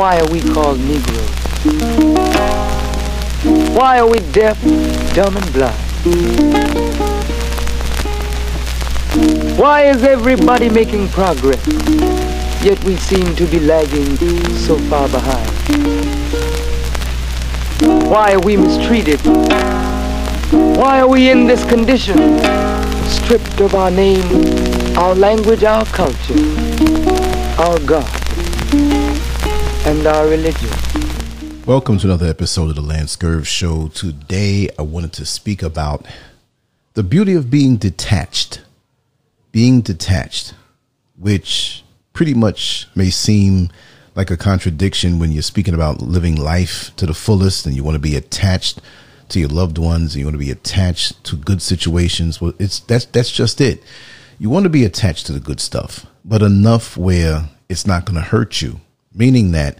Why are we called Negroes? Why are we deaf, dumb, and blind? Why is everybody making progress, yet we seem to be lagging so far behind? Why are we mistreated? Why are we in this condition, stripped of our name, our language, our culture, our God, and our religion? Welcome to another episode of the Lance Scurv Show. Today, I wanted to speak about the beauty of being detached. Being detached, which pretty much may seem like a contradiction when you're speaking about living life to the fullest and you want to be attached to your loved ones and you want to be attached to good situations. Well, it's that's that's just it. You want to be attached to the good stuff, but enough where it's not going to hurt you, meaning that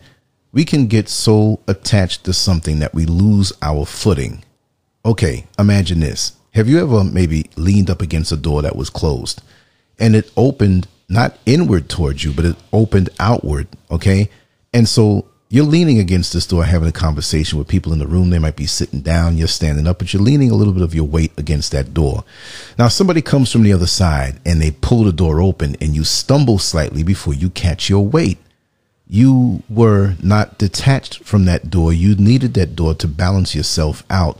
we can get so attached to something that we lose our footing. Okay, imagine this. Have you ever maybe leaned up against a door that was closed and it opened not inward towards you, but it opened outward? Okay. And so you're leaning against this door, having a conversation with people in the room. They might be sitting down, you're standing up, but you're leaning a little bit of your weight against that door. Now, somebody comes from the other side and they pull the door open and you stumble slightly before you catch your weight you were not detached from that door. You needed that door to balance yourself out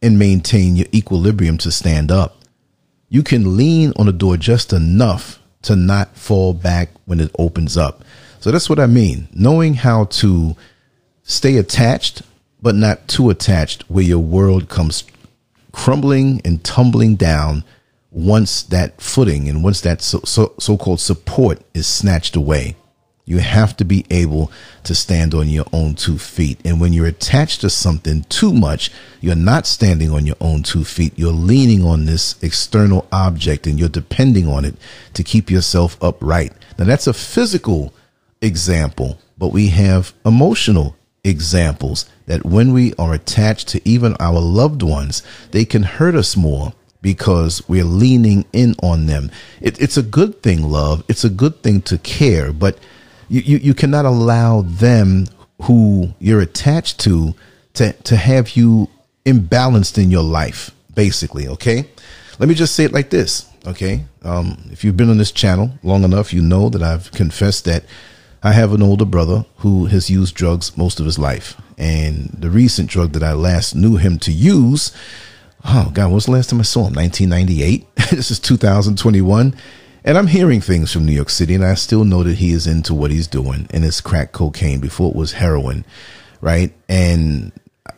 and maintain your equilibrium to stand up. You can lean on the door just enough to not fall back when it opens up. So that's what I mean. Knowing how to stay attached, but not too attached where your world comes crumbling and tumbling down once that footing and once that so, so, so-called support is snatched away. You have to be able to stand on your own two feet. And when you're attached to something too much, you're not standing on your own two feet. You're leaning on this external object and you're depending on it to keep yourself upright. Now, that's a physical example, but we have emotional examples that when we are attached to even our loved ones, they can hurt us more because we're leaning in on them. It, it's a good thing, love. It's a good thing to care, but you, you, you cannot allow them who you're attached to to to have you imbalanced in your life basically okay? Let me just say it like this okay? Um, if you've been on this channel long enough you know that i've confessed that i have an older brother who has used drugs most of his life. And the recent drug that i last knew him to use oh god was the last time i saw him? 1998 this is 2021 and I'm hearing things from New York City, and I still know that he is into what he's doing, and it's crack cocaine. Before it was heroin, right? And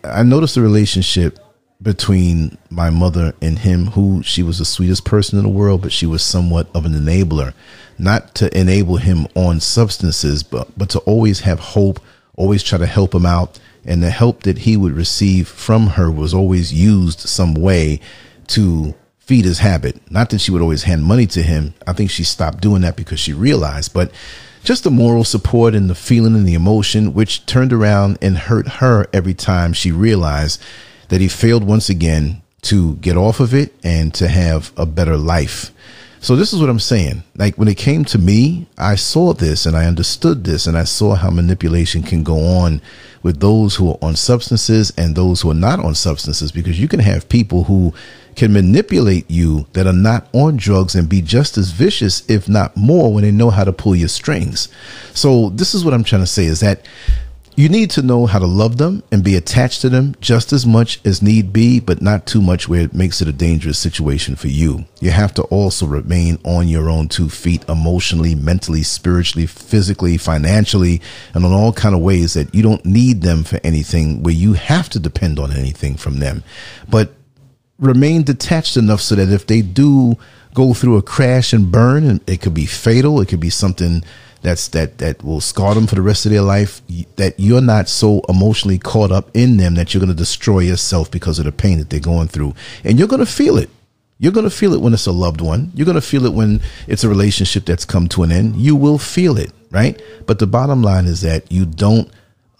I noticed the relationship between my mother and him, who she was the sweetest person in the world, but she was somewhat of an enabler, not to enable him on substances, but but to always have hope, always try to help him out, and the help that he would receive from her was always used some way to feed his habit. Not that she would always hand money to him. I think she stopped doing that because she realized, but just the moral support and the feeling and the emotion, which turned around and hurt her every time she realized that he failed once again to get off of it and to have a better life. So this is what I'm saying. Like when it came to me, I saw this and I understood this and I saw how manipulation can go on with those who are on substances and those who are not on substances because you can have people who can manipulate you that are not on drugs and be just as vicious, if not more, when they know how to pull your strings. So this is what I'm trying to say is that you need to know how to love them and be attached to them just as much as need be, but not too much where it makes it a dangerous situation for you. You have to also remain on your own two feet emotionally, mentally, spiritually, physically, financially, and on all kind of ways that you don't need them for anything where you have to depend on anything from them. But remain detached enough so that if they do go through a crash and burn, and it could be fatal, it could be something that's that that will scar them for the rest of their life. That you're not so emotionally caught up in them that you're going to destroy yourself because of the pain that they're going through, and you're going to feel it. You're going to feel it when it's a loved one. You're going to feel it when it's a relationship that's come to an end. You will feel it, right? But the bottom line is that you don't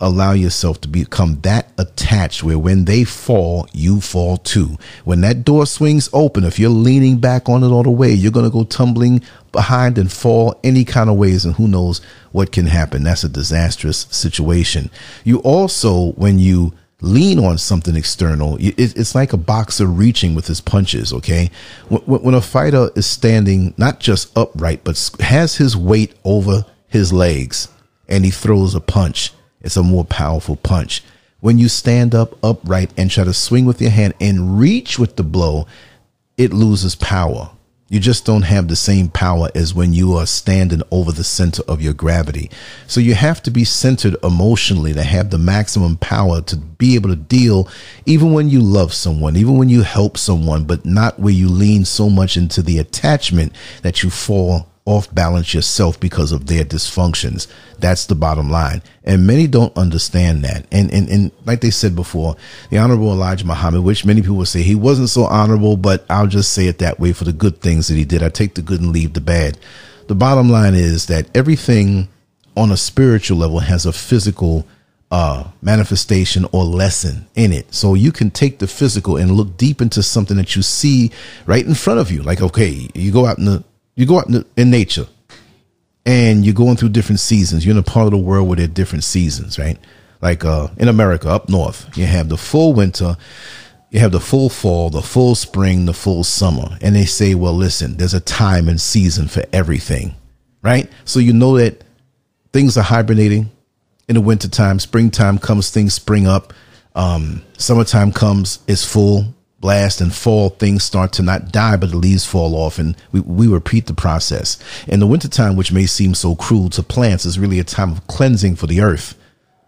allow yourself to become that attached where when they fall, you fall too. When that door swings open, if you're leaning back on it all the way, you're going to go tumbling behind and fall any kind of ways. And who knows what can happen. That's a disastrous situation. You also, when you lean on something external, it's like a boxer reaching with his punches. Okay. When a fighter is standing not just upright, but has his weight over his legs and he throws a punch, it's a more powerful punch. When you stand up upright and try to swing with your hand and reach with the blow, it loses power. You just don't have the same power as when you are standing over the center of your gravity. So you have to be centered emotionally to have the maximum power to be able to deal, even when you love someone, even when you help someone, but not where you lean so much into the attachment that you fall off balance yourself because of their dysfunctions. That's the bottom line. And many don't understand that. And, and, and like they said before, the Honorable Elijah Muhammad, which many people say he wasn't so honorable, but I'll just say it that way for the good things that he did. I take the good and leave the bad. The bottom line is that everything on a spiritual level has a physical uh, manifestation or lesson in it. So you can take the physical and look deep into something that you see right in front of you. Like, okay, you go out in the you go out in, in nature and you're going through different seasons. You're in a part of the world where there are different seasons, right? Like uh, in America, up north, you have the full winter, you have the full fall, the full spring, the full summer. And they say, well, listen, there's a time and season for everything, right? So you know that things are hibernating in the wintertime. Springtime comes, things spring up. Um, summertime comes, it's full blast and fall, things start to not die, but the leaves fall off and we, we repeat the process. In the wintertime, which may seem so cruel to plants, is really a time of cleansing for the earth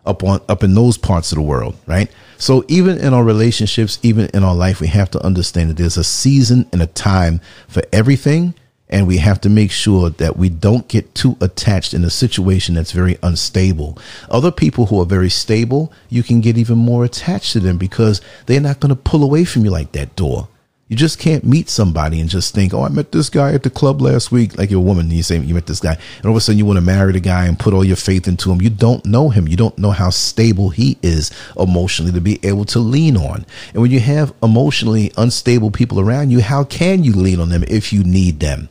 up on up in those parts of the world, right? So even in our relationships, even in our life, we have to understand that there's a season and a time for everything and we have to make sure that we don't get too attached in a situation that's very unstable. Other people who are very stable, you can get even more attached to them because they're not going to pull away from you like that door. You just can't meet somebody and just think, oh, I met this guy at the club last week. Like you're a woman, you say you met this guy, and all of a sudden you want to marry the guy and put all your faith into him. You don't know him. You don't know how stable he is emotionally to be able to lean on. And when you have emotionally unstable people around you, how can you lean on them if you need them?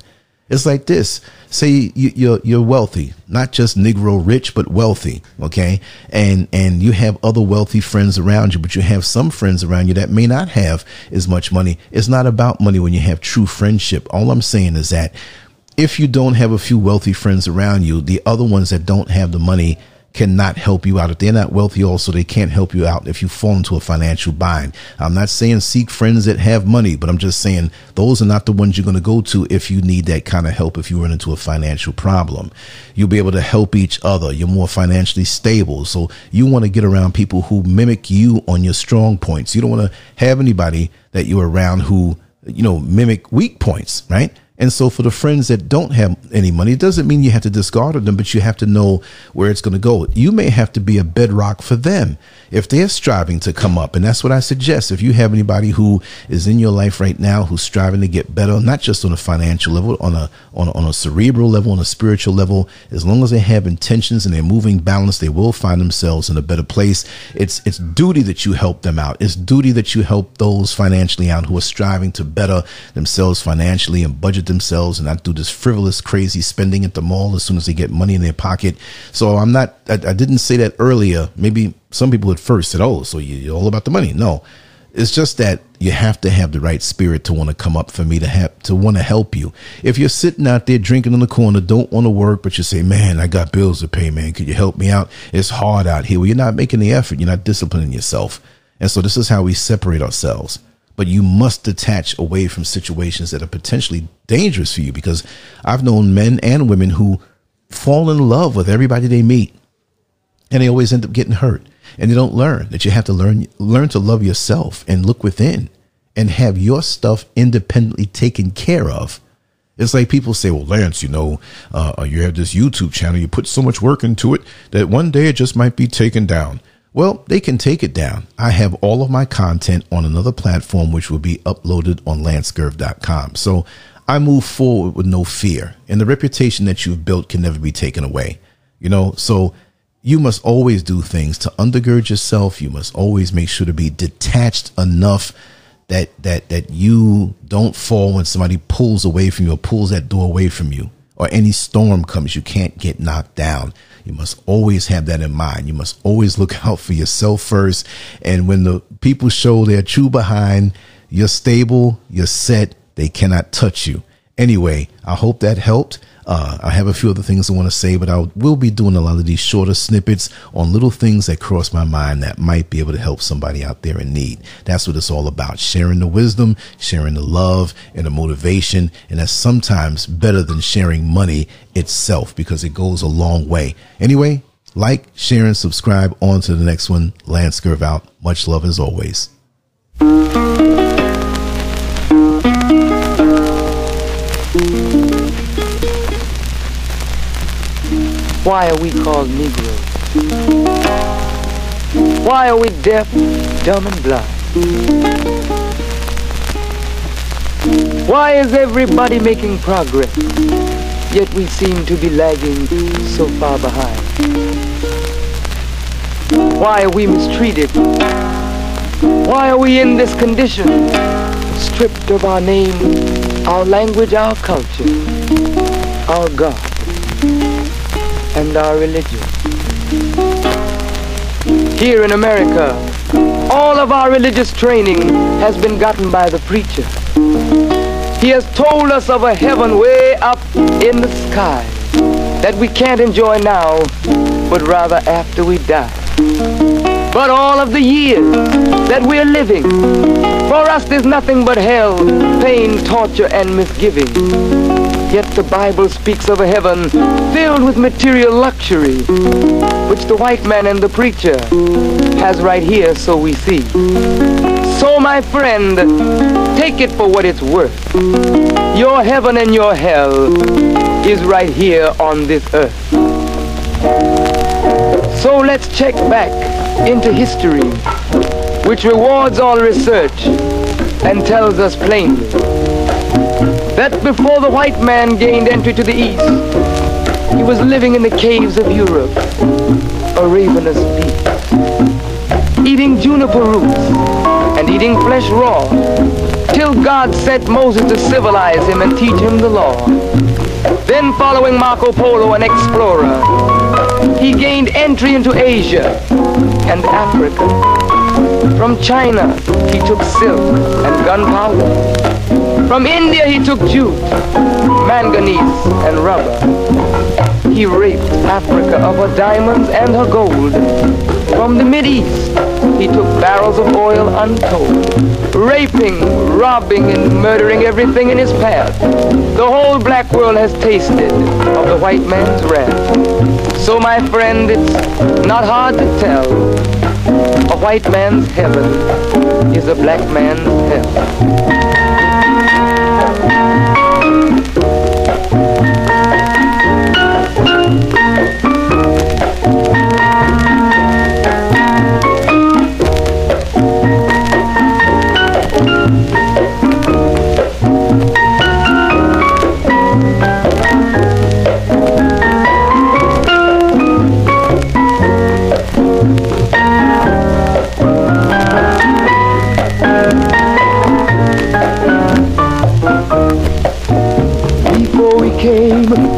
It's like this. Say you, you're you're wealthy, not just Negro rich, but wealthy. Okay, and and you have other wealthy friends around you, but you have some friends around you that may not have as much money. It's not about money when you have true friendship. All I'm saying is that if you don't have a few wealthy friends around you, the other ones that don't have the money cannot help you out. If they're not wealthy, also, they can't help you out if you fall into a financial bind. I'm not saying seek friends that have money, but I'm just saying those are not the ones you're going to go to if you need that kind of help, if you run into a financial problem. You'll be able to help each other. You're more financially stable. So you want to get around people who mimic you on your strong points. You don't want to have anybody that you're around who, you know, mimic weak points, right? And so, for the friends that don't have any money, it doesn't mean you have to discard them, but you have to know where it's going to go. You may have to be a bedrock for them if they're striving to come up. And that's what I suggest. If you have anybody who is in your life right now who's striving to get better, not just on a financial level, on a on a, on a cerebral level, on a spiritual level, as long as they have intentions and they're moving balanced, they will find themselves in a better place. It's it's duty that you help them out. It's duty that you help those financially out who are striving to better themselves financially and budget themselves and not do this frivolous, crazy spending at the mall as soon as they get money in their pocket. So I'm not, I, I didn't say that earlier. Maybe some people at first said, oh, so you're all about the money. No, it's just that you have to have the right spirit to want to come up for me to have to want to help you. If you're sitting out there drinking in the corner, don't want to work, but you say, "Man, I got bills to pay, man. Could you help me out? It's hard out here." Well, you're not making the effort. You're not disciplining yourself, and so this is how we separate ourselves but you must detach away from situations that are potentially dangerous for you because I've known men and women who fall in love with everybody they meet and they always end up getting hurt. And they don't learn that you have to learn learn to love yourself and look within and have your stuff independently taken care of. It's like people say, well, Lance, you know, uh, you have this YouTube channel, you put so much work into it that one day it just might be taken down. Well, they can take it down. I have all of my content on another platform, which will be uploaded on lancescurv.com. So I move forward with no fear, and the reputation that you've built can never be taken away. You know, so you must always do things to undergird yourself. You must always make sure to be detached enough that that that you don't fall when somebody pulls away from you or pulls that door away from you or any storm comes you can't get knocked down. You must always have that in mind. You must always look out for yourself first. And when the people show their true behind you're stable you're set they cannot touch you. Anyway i hope that helped uh, I have a few other things I want to say, but I will be doing a lot of these shorter snippets on little things that cross my mind that might be able to help somebody out there in need. That's what it's all about sharing the wisdom, sharing the love, and the motivation. And that's sometimes better than sharing money itself because it goes a long way. Anyway, like, share, and subscribe. On to the next one. Lance Scurv out. Much love as always. Why are we called Negroes? Why are we deaf, dumb, and blind? Why is everybody making progress, yet we seem to be lagging so far behind? Why are we mistreated? Why are we in this condition, stripped of our name, our language, our culture, our God? And our religion. Here in America, all of our religious training has been gotten by the preacher. He has told us of a heaven way up in the sky that we can't enjoy now, but rather after we die. But all of the years that we're living, for us there's nothing but hell, pain, torture, and misgiving. Yet the Bible speaks of a heaven filled with material luxury, which the white man and the preacher has right here so we see. So my friend, take it for what it's worth. Your heaven and your hell is right here on this earth. So let's check back into history, which rewards all research and tells us plainly that before the white man gained entry to the east, he was living in the caves of Europe, a ravenous beast, eating juniper roots and eating flesh raw, till God sent Moses to civilize him and teach him the law. Then following Marco Polo, an explorer, he gained entry into Asia and Africa. From China, he took silk and gunpowder. From India he took jute, manganese, and rubber. He raped Africa of her diamonds and her gold. From the East he took barrels of oil untold, raping, robbing, and murdering everything in his path. The whole black world has tasted of the white man's wrath. So my friend, it's not hard to tell. A white man's heaven is a black man's hell.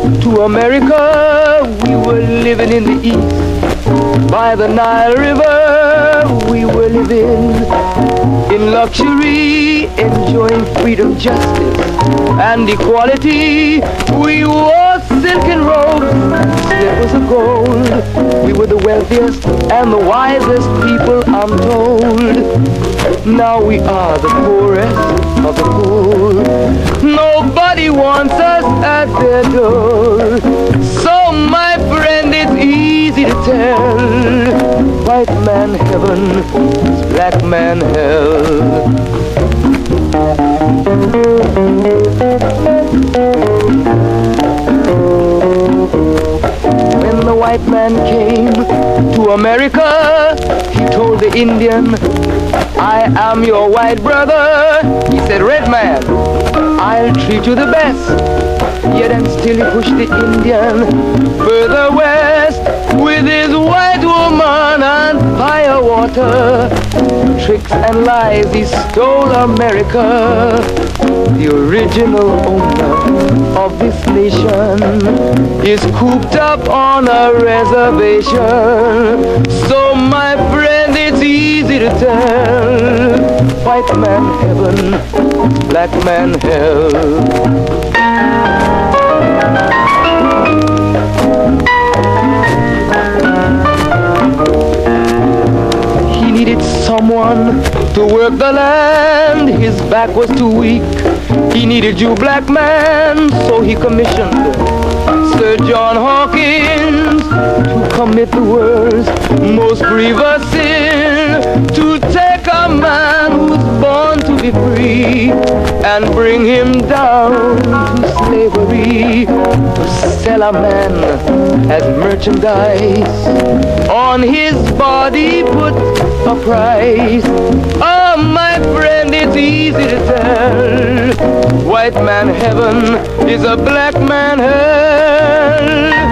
America, we were living in the east. By the Nile River, we were living in luxury, enjoying freedom, justice, and equality. We wore silken robes and slivers of gold. We were the wealthiest and the wisest people, I'm told. Now we are the poorest of the poor. Nobody wants us at their door. So, my friend, it's easy to tell. White man heaven, black man hell. When the white man came to America, he told the Indian, I am your white brother. He said, Red man, I'll treat you the best. Yet and still he pushed the Indian further west with his white woman and fire water. Tricks and lies, he stole America. The original owner of this nation is cooped up on a reservation. So White man heaven, black man hell. He needed someone to work the land. His back was too weak. He needed you, black man, so he commissioned Sir John Hawkins to commit the world's most grievous sin. Who's born to be free and bring him down to slavery. To sell a man as merchandise. On his body put a price. Oh, my friend, it's easy to tell. White man heaven is a black man hell.